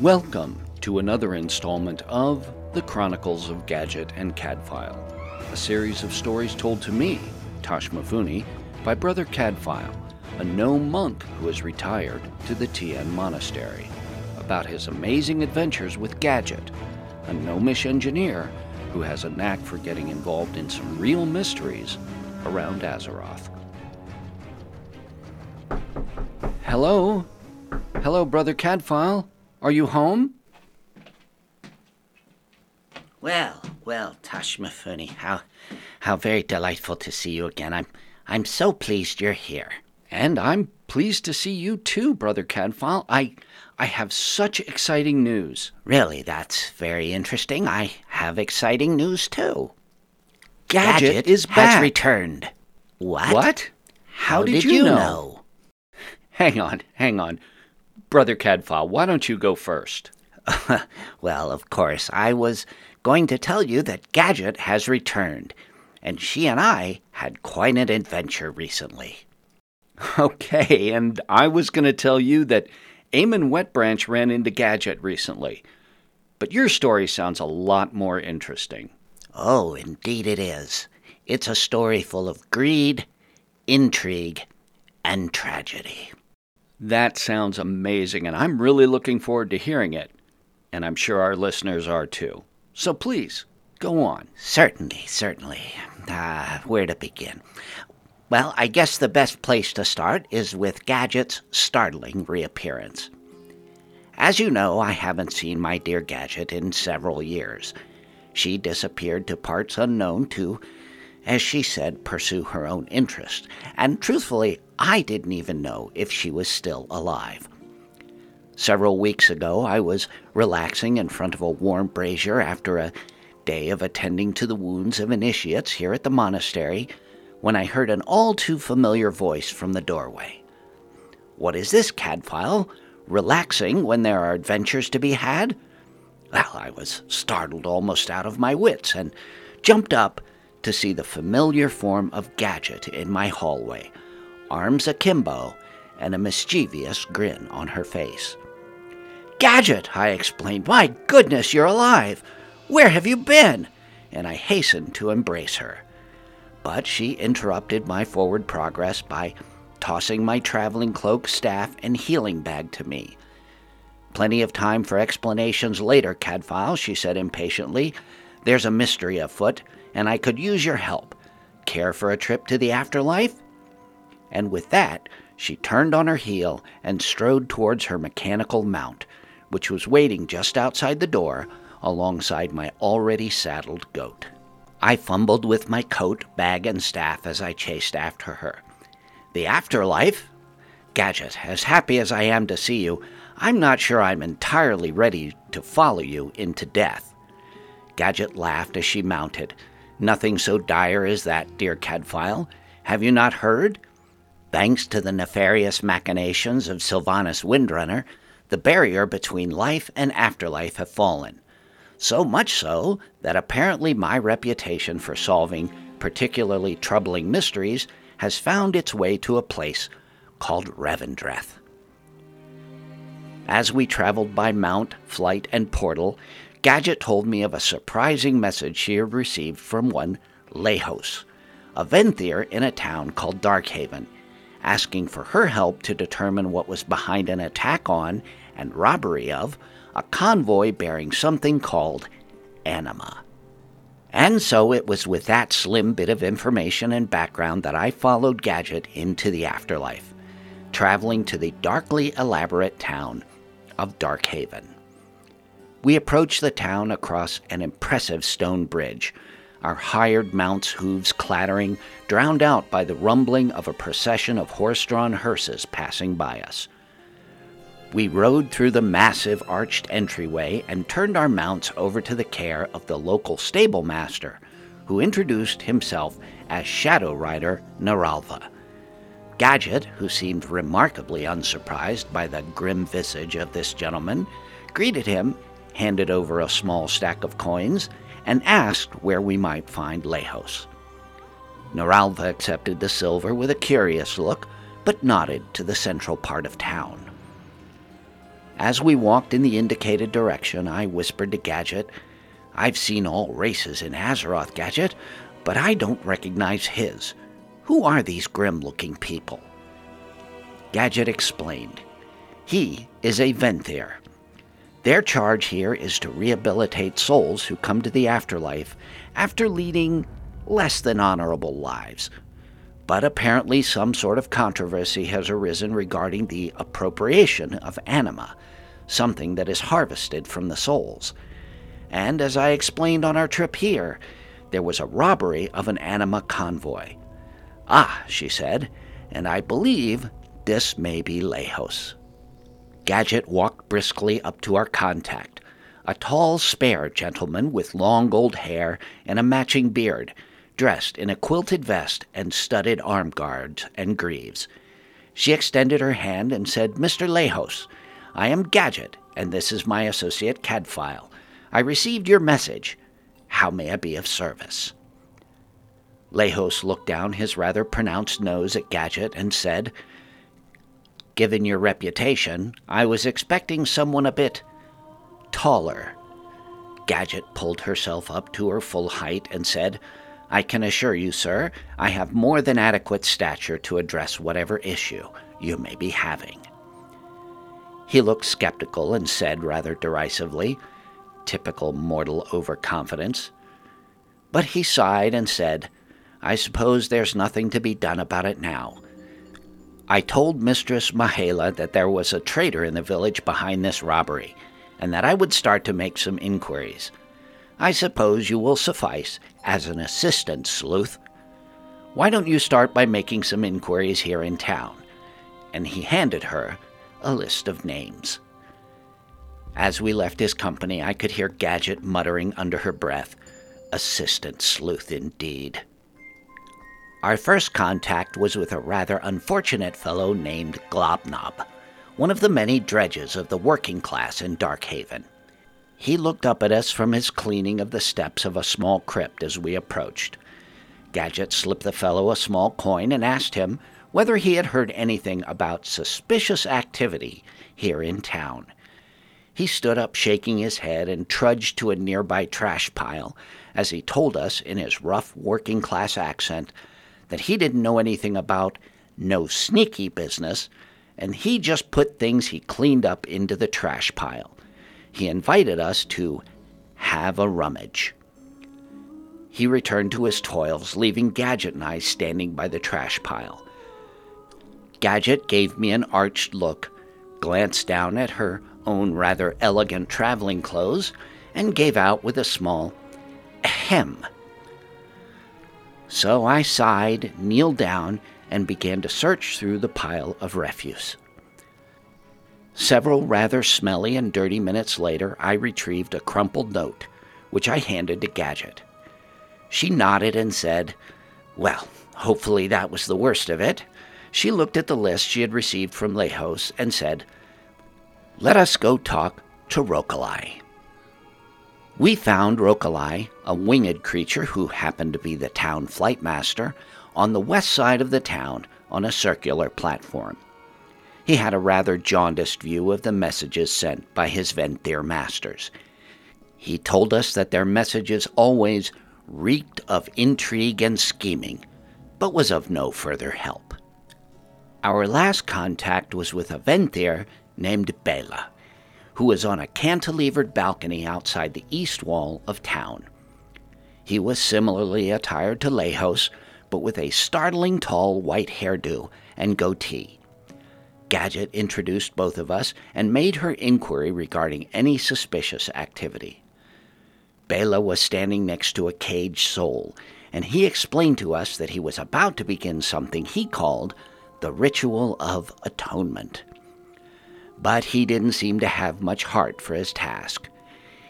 Welcome to another installment of The Chronicles of Gadgett and Caddfael, a series of stories told to me, Toshmifune, by Brother Caddfael, a gnome monk who has retired to the Tian Monastery, about his amazing adventures with Gadgett, a gnomish engineer who has a knack for getting involved in some real mysteries around Azeroth. Hello? Hello, Brother Caddfael. Are you home? Well, well, Toshmifune, how how very delightful to see you again. I'm I'm so pleased you're here. And I'm pleased to see you too, Brother Caddfael. I I have such exciting news. Really, that's very interesting. I have exciting news too. Gadgett, is has back. returned. What? What? How, did did, you know? know? Hang on, hang on. Brother Caddfael, why don't you go first? well, of course, I was going to tell you that Gadgett has returned, and she and I had quite an adventure recently. Okay, and I was going to tell you that Eamon Wetbranch ran into Gadgett recently. But your story sounds a lot more interesting. Oh, indeed it is. It's a story full of greed, intrigue, and tragedy. That sounds amazing, and I'm really looking forward to hearing it. And I'm sure our listeners are too. So please, go on. Certainly, certainly. Ah, where to begin? Well, I guess the best place to start is with Gadgett's startling reappearance. As you know, I haven't seen my dear Gadgett in several years. She disappeared to parts unknown to, as she said, pursue her own interest, and truthfully, I didn't even know if she was still alive. Several weeks ago, I was relaxing in front of a warm brazier after a day of attending to the wounds of initiates here at the monastery when I heard an all too familiar voice from the doorway. What is this, Caddfael? Relaxing when there are adventures to be had? Well, I was startled almost out of my wits and jumped up to see the familiar form of Gadgett in my hallway, arms akimbo and a mischievous grin on her face. Gadgett, I exclaimed, my goodness, you're alive! Where have you been? And I hastened to embrace her. But she interrupted my forward progress by tossing my traveling cloak, staff, and healing bag to me. Plenty of time for explanations later, Caddfael, she said impatiently. There's a mystery afoot, and I could use your help. Care for a trip to the afterlife? And with that, she turned on her heel and strode towards her mechanical mount, which was waiting just outside the door alongside my already saddled goat. I fumbled with my coat, bag, and staff as I chased after her. The afterlife? Gadgett, as happy as I am to see you, I'm not sure I'm entirely ready to follow you into death. Gadgett laughed as she mounted. Nothing so dire as that, dear Caddfael. Have you not heard? Thanks to the nefarious machinations of Sylvanas Windrunner, the barrier between life and afterlife have fallen. So much so that apparently my reputation for solving particularly troubling mysteries has found its way to a place called Revendreth. As we traveled by mount, flight, and portal, Gadgett told me of a surprising message she had received from one Lajos, a Venthyr in a town called Darkhaven, asking for her help to determine what was behind an attack on and robbery of a convoy bearing something called Anima. And so it was with that slim bit of information and background that I followed Gadgett into the afterlife, traveling to the darkly elaborate town of Darkhaven. We approached the town across an impressive stone bridge, our hired mounts' hooves clattering, drowned out by the rumbling of a procession of horse drawn hearses passing by us. We rode through the massive arched entryway and turned our mounts over to the care of the local stable master, who introduced himself as Shadow Rider Naralva. Gadgett, who seemed remarkably unsurprised by the grim visage of this gentleman, greeted him, handed over a small stack of coins, and asked where we might find Lajos. Naralva accepted the silver with a curious look, but nodded to the central part of town. As we walked in the indicated direction, I whispered to Gadgett, I've seen all races in Azeroth, Gadgett, but I don't recognize his. Who are these grim looking people? Gadgett explained. He is a Venthyr. Their charge here is to rehabilitate souls who come to the afterlife after leading less than honorable lives. But apparently, some sort of controversy has arisen regarding the appropriation of anima, something that is harvested from the souls. And as I explained on our trip here, there was a robbery of an anima convoy. Ah, she said, and I believe this may be Lajos. Gadgett walked briskly up to our contact, a tall, spare gentleman with long gold hair and a matching beard, dressed in a quilted vest and studded arm guards and greaves. She extended her hand and said, Mr. Lajos, I am Gadgett, and this is my associate Caddfael. I received your message. How may I be of service? Lajos looked down his rather pronounced nose at Gadgett and said, Given your reputation, I was expecting someone a bit taller. Gadgett pulled herself up to her full height and said, I can assure you, sir, I have more than adequate stature to address whatever issue you may be having. He looked skeptical and said rather derisively, typical mortal overconfidence. But he sighed and said, I suppose there's nothing to be done about it now. I told Mistress Mahela that there was a traitor in the village behind this robbery, and that I would start to make some inquiries. I suppose you will suffice as an assistant sleuth. Why don't you start by making some inquiries here in town? And he handed her a list of names. As we left his company, I could hear Gadgett muttering under her breath, Assistant sleuth indeed. Our first contact was with a rather unfortunate fellow named Globnob, one of the many dredges of the working class in Darkhaven. He looked up at us from his cleaning of the steps of a small crypt as we approached. Gadgett slipped the fellow a small coin and asked him whether he had heard anything about suspicious activity here in town. He stood up, shaking his head, and trudged to a nearby trash pile as he told us in his rough working class accent that he didn't know anything about no sneaky business, and he just put things he cleaned up into the trash pile. He invited us to have a rummage. He returned to his toils, leaving Gadgett and I standing by the trash pile. Gadgett gave me an arched look, glanced down at her own rather elegant traveling clothes, and gave out with a small ahem. So I sighed, kneeled down, and began to search through the pile of refuse. Several rather smelly and dirty minutes later, I retrieved a crumpled note, which I handed to Gadgett. She nodded and said, Well, hopefully that was the worst of it. She looked at the list she had received from Lajos and said, Let us go talk to Rokalai. We found Rokalai, a winged creature who happened to be the town flight master, on the west side of the town on a circular platform. He had a rather jaundiced view of the messages sent by his Venthyr masters. He told us that their messages always reeked of intrigue and scheming, but was of no further help. Our last contact was with a Venthyr named Bela who was on a cantilevered balcony outside the east wall of town. He was similarly attired to Lajos, but with a startling tall white hairdo and goatee. Gadgett introduced both of us and made her inquiry regarding any suspicious activity. Bela was standing next to a caged soul, and he explained to us that he was about to begin something he called the Ritual of Atonement but he didn't seem to have much heart for his task.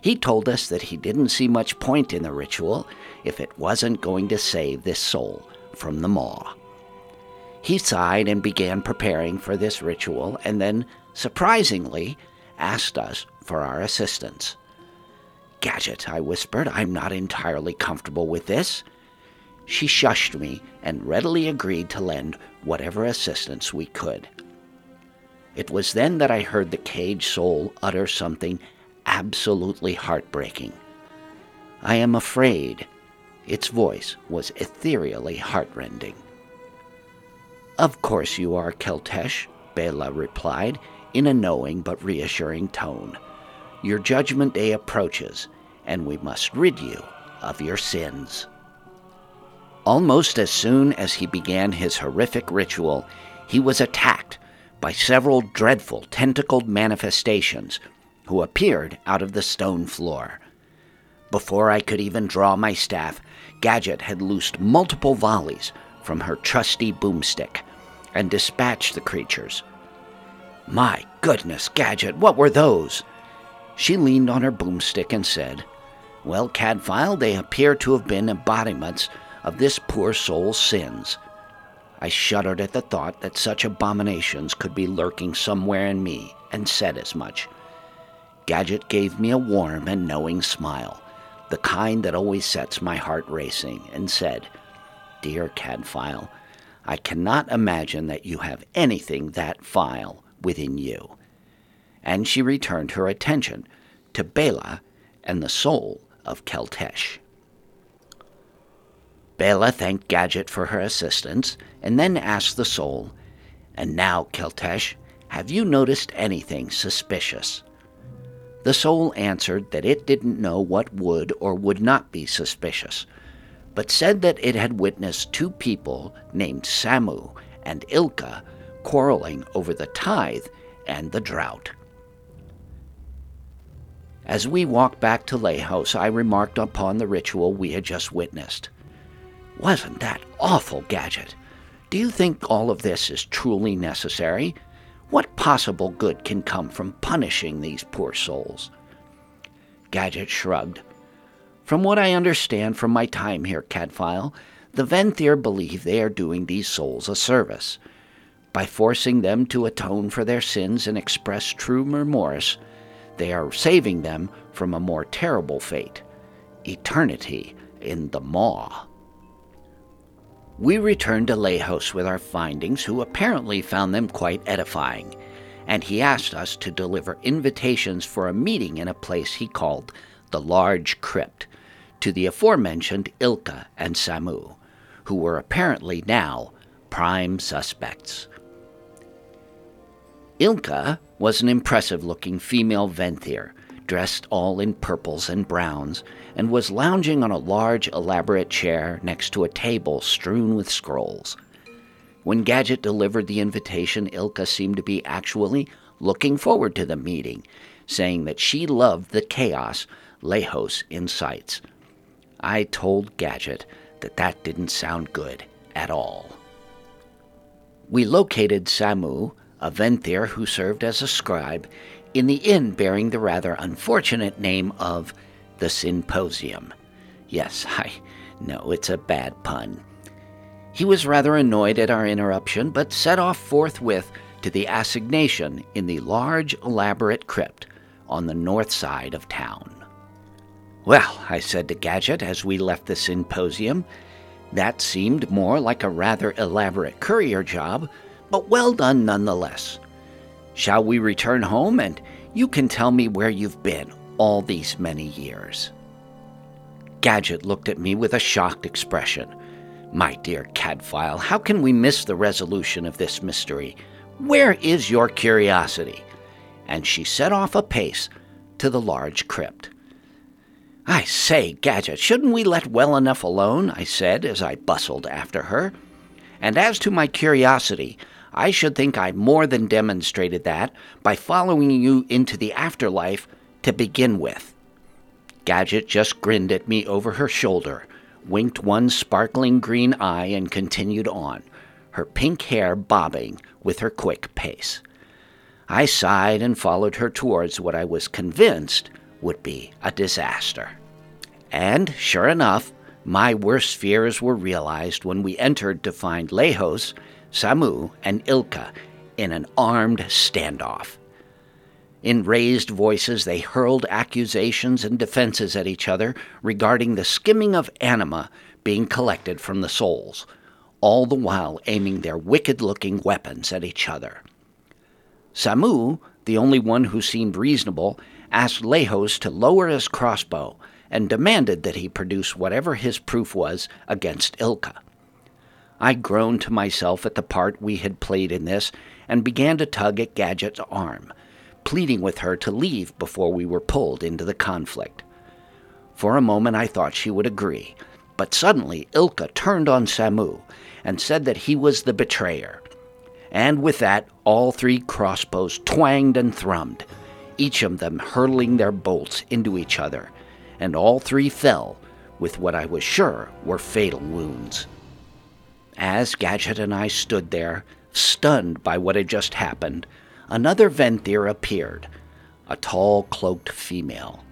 He told us that he didn't see much point in the ritual if it wasn't going to save this soul from the maw. He sighed and began preparing for this ritual, and then, surprisingly, asked us for our assistance. Gadgett, I whispered, I'm not entirely comfortable with this. She shushed me and readily agreed to lend whatever assistance we could. It was then that I heard the cage soul utter something absolutely heartbreaking. I am afraid. Its voice was ethereally heartrending. Of course you are, Keltesh, Bela replied, in a knowing but reassuring tone. Your judgment day approaches, and we must rid you of your sins. Almost as soon as he began his horrific ritual, he was attacked by several dreadful tentacled manifestations who appeared out of the stone floor. Before I could even draw my staff, Gadgett had loosed multiple volleys from her trusty boomstick and dispatched the creatures. My goodness, Gadgett, what were those? She leaned on her boomstick and said, Well, Caddfael, they appear to have been embodiments of this poor soul's sins. I shuddered at the thought that such abominations could be lurking somewhere in me, and said as much. Gadgett gave me a warm and knowing smile, the kind that always sets my heart racing, and said, Dear Caddfael, I cannot imagine that you have anything that vile within you. And she returned her attention to Bela and the soul of Keltesh. Bela thanked Gadgett for her assistance and then asked the soul, And now, Keltesh, have you noticed anything suspicious? The soul answered that it didn't know what would or would not be suspicious, but said that it had witnessed two people named Samu and Ilka quarreling over the tithe and the drought. As we walked back to Lajos, I remarked upon the ritual we had just witnessed. Wasn't that awful, Gadgett? Do you think all of this is truly necessary? What possible good can come from punishing these poor souls? Gadgett shrugged. From what I understand from my time here, Caddfael, the Venthyr believe they are doing these souls a service. By forcing them to atone for their sins and express true remorse, they are saving them from a more terrible fate eternity in the maw. We returned to Lajos with our findings, who apparently found them quite edifying, and he asked us to deliver invitations for a meeting in a place he called the Large Crypt to the aforementioned Ilka and Samu, who were apparently now prime suspects. Ilka was an impressive looking female Venthyr dressed all in purples and browns, and was lounging on a large, elaborate chair next to a table strewn with scrolls. When Gadgett delivered the invitation, Ilka seemed to be actually looking forward to the meeting, saying that she loved the chaos Lajos incites. I told Gadgett that that didn't sound good at all. We located Samu, a Venthyr who served as a scribe, in the inn bearing the rather unfortunate name of the Symposium. Yes, I know it's a bad pun. He was rather annoyed at our interruption, but set off forthwith to the assignation in the large, elaborate crypt on the north side of town. Well, I said to Gadgett as we left the symposium, that seemed more like a rather elaborate courier job, but well done nonetheless. Shall we return home and you can tell me where you've been all these many years? Gadgett looked at me with a shocked expression. My dear Caddfael, how can we miss the resolution of this mystery? Where is your curiosity? And she set off apace to the large crypt. I say, Gadgett, shouldn't we let well enough alone? I said as I bustled after her. And as to my curiosity, I should think I more than demonstrated that by following you into the afterlife to begin with. Gadgett just grinned at me over her shoulder, winked one sparkling green eye, and continued on, her pink hair bobbing with her quick pace. I sighed and followed her towards what I was convinced would be a disaster. And, sure enough, my worst fears were realized when we entered to find Lajos Samu, and Ilka in an armed standoff. In raised voices, they hurled accusations and defenses at each other regarding the skimming of anima being collected from the souls, all the while aiming their wicked looking weapons at each other. Samu, the only one who seemed reasonable, asked Lajos to lower his crossbow and demanded that he produce whatever his proof was against Ilka. I groaned to myself at the part we had played in this and began to tug at Gadgett's arm, pleading with her to leave before we were pulled into the conflict. For a moment I thought she would agree, but suddenly Ilka turned on Samu and said that he was the betrayer. And with that, all three crossbows twanged and thrummed, each of them hurling their bolts into each other, and all three fell with what I was sure were fatal wounds. As Gadgett and I stood there, stunned by what had just happened, another Venthyr appeared, a tall, cloaked female.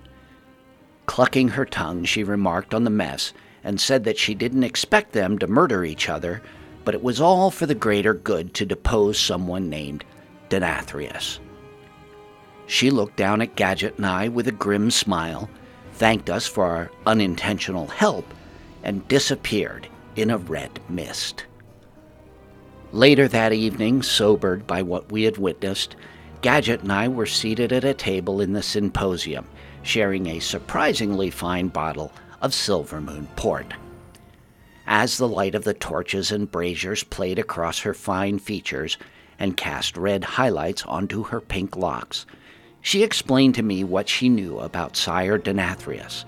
Clucking her tongue, she remarked on the mess and said that she didn't expect them to murder each other, but it was all for the greater good to depose someone named Denathrius. She looked down at Gadgett and I with a grim smile, thanked us for our unintentional help, and disappeared in a red mist. Later that evening, sobered by what we had witnessed, Gadgett and I were seated at a table in the symposium, sharing a surprisingly fine bottle of Silvermoon port. As the light of the torches and braziers played across her fine features and cast red highlights onto her pink locks, she explained to me what she knew about Sire Denathrius,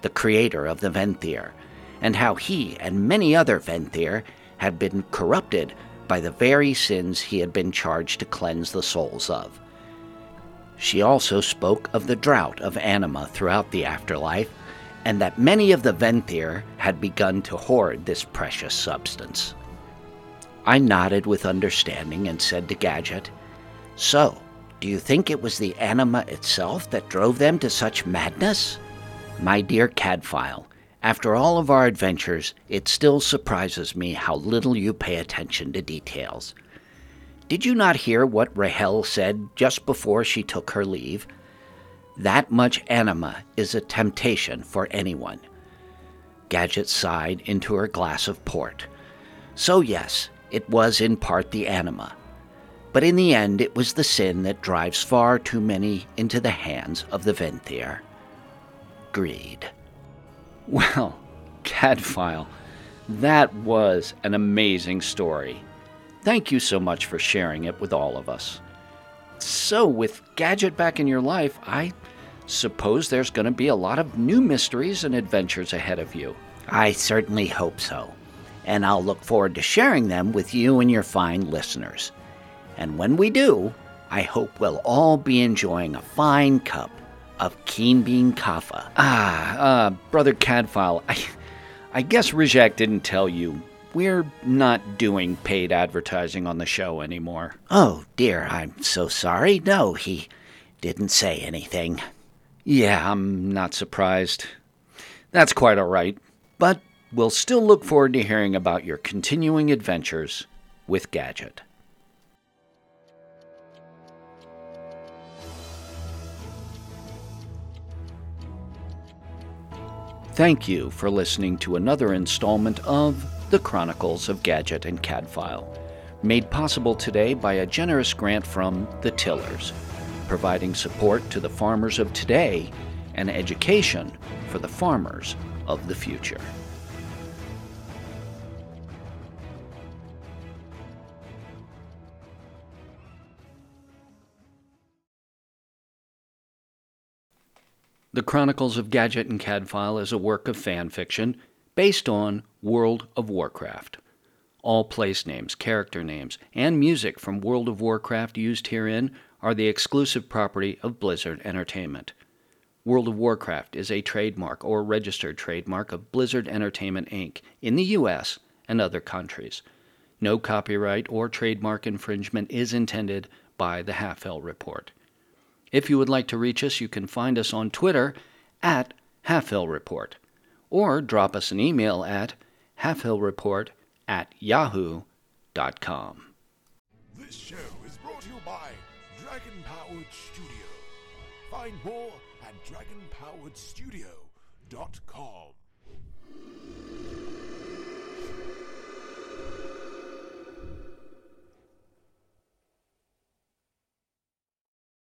the creator of the Venthyr, and how he and many other Venthyr had been corrupted by the very sins he had been charged to cleanse the souls of. She also spoke of the drought of anima throughout the afterlife, and that many of the Venthyr had begun to hoard this precious substance. I nodded with understanding and said to Gadgett, So, do you think it was the anima itself that drove them to such madness? My dear Caddfael, after all of our adventures, it still surprises me how little you pay attention to details. Did you not hear what Rahel said just before she took her leave? That much anima is a temptation for anyone. Gadgett sighed into her glass of port. So, yes, it was in part the anima. But in the end, it was the sin that drives far too many into the hands of the Venthyr. Greed. Well, Caddfael, that was an amazing story. Thank you so much for sharing it with all of us. So, with Gadgett back in your life, I suppose there's going to be a lot of new mysteries and adventures ahead of you. I certainly hope so. And I'll look forward to sharing them with you and your fine listeners. And when we do, I hope we'll all be enjoying a fine cup of keen bean kaffa. Ah, uh, Brother Caddfael, I, I guess Rizak didn't tell you. We're not doing paid advertising on the show anymore. Oh, dear, I'm so sorry. No, he didn't say anything. Yeah, I'm not surprised. That's quite all right. But we'll still look forward to hearing about your continuing adventures with Gadgett. Thank you for listening to another installment of The Chronicles of Gadgett and Caddfael, made possible today by a generous grant from The Tillers, providing support to the farmers of today and education for the farmers of the future. The Chronicles of Gadgett and Caddfael is a work of fan fiction based on World of Warcraft. All place names, character names, and music from World of Warcraft used herein are the exclusive property of Blizzard Entertainment. World of Warcraft is a trademark or registered trademark of Blizzard Entertainment Inc. in the U.S. and other countries. No copyright or trademark infringement is intended by the Halfhill Report. If you would like to reach us, you can find us on Twitter at Halfhill Report or drop us an email at halfhillreport at yahoo.com. This show is brought to you by Dragon Powered Studio. Find more at dragonpoweredstudio.com.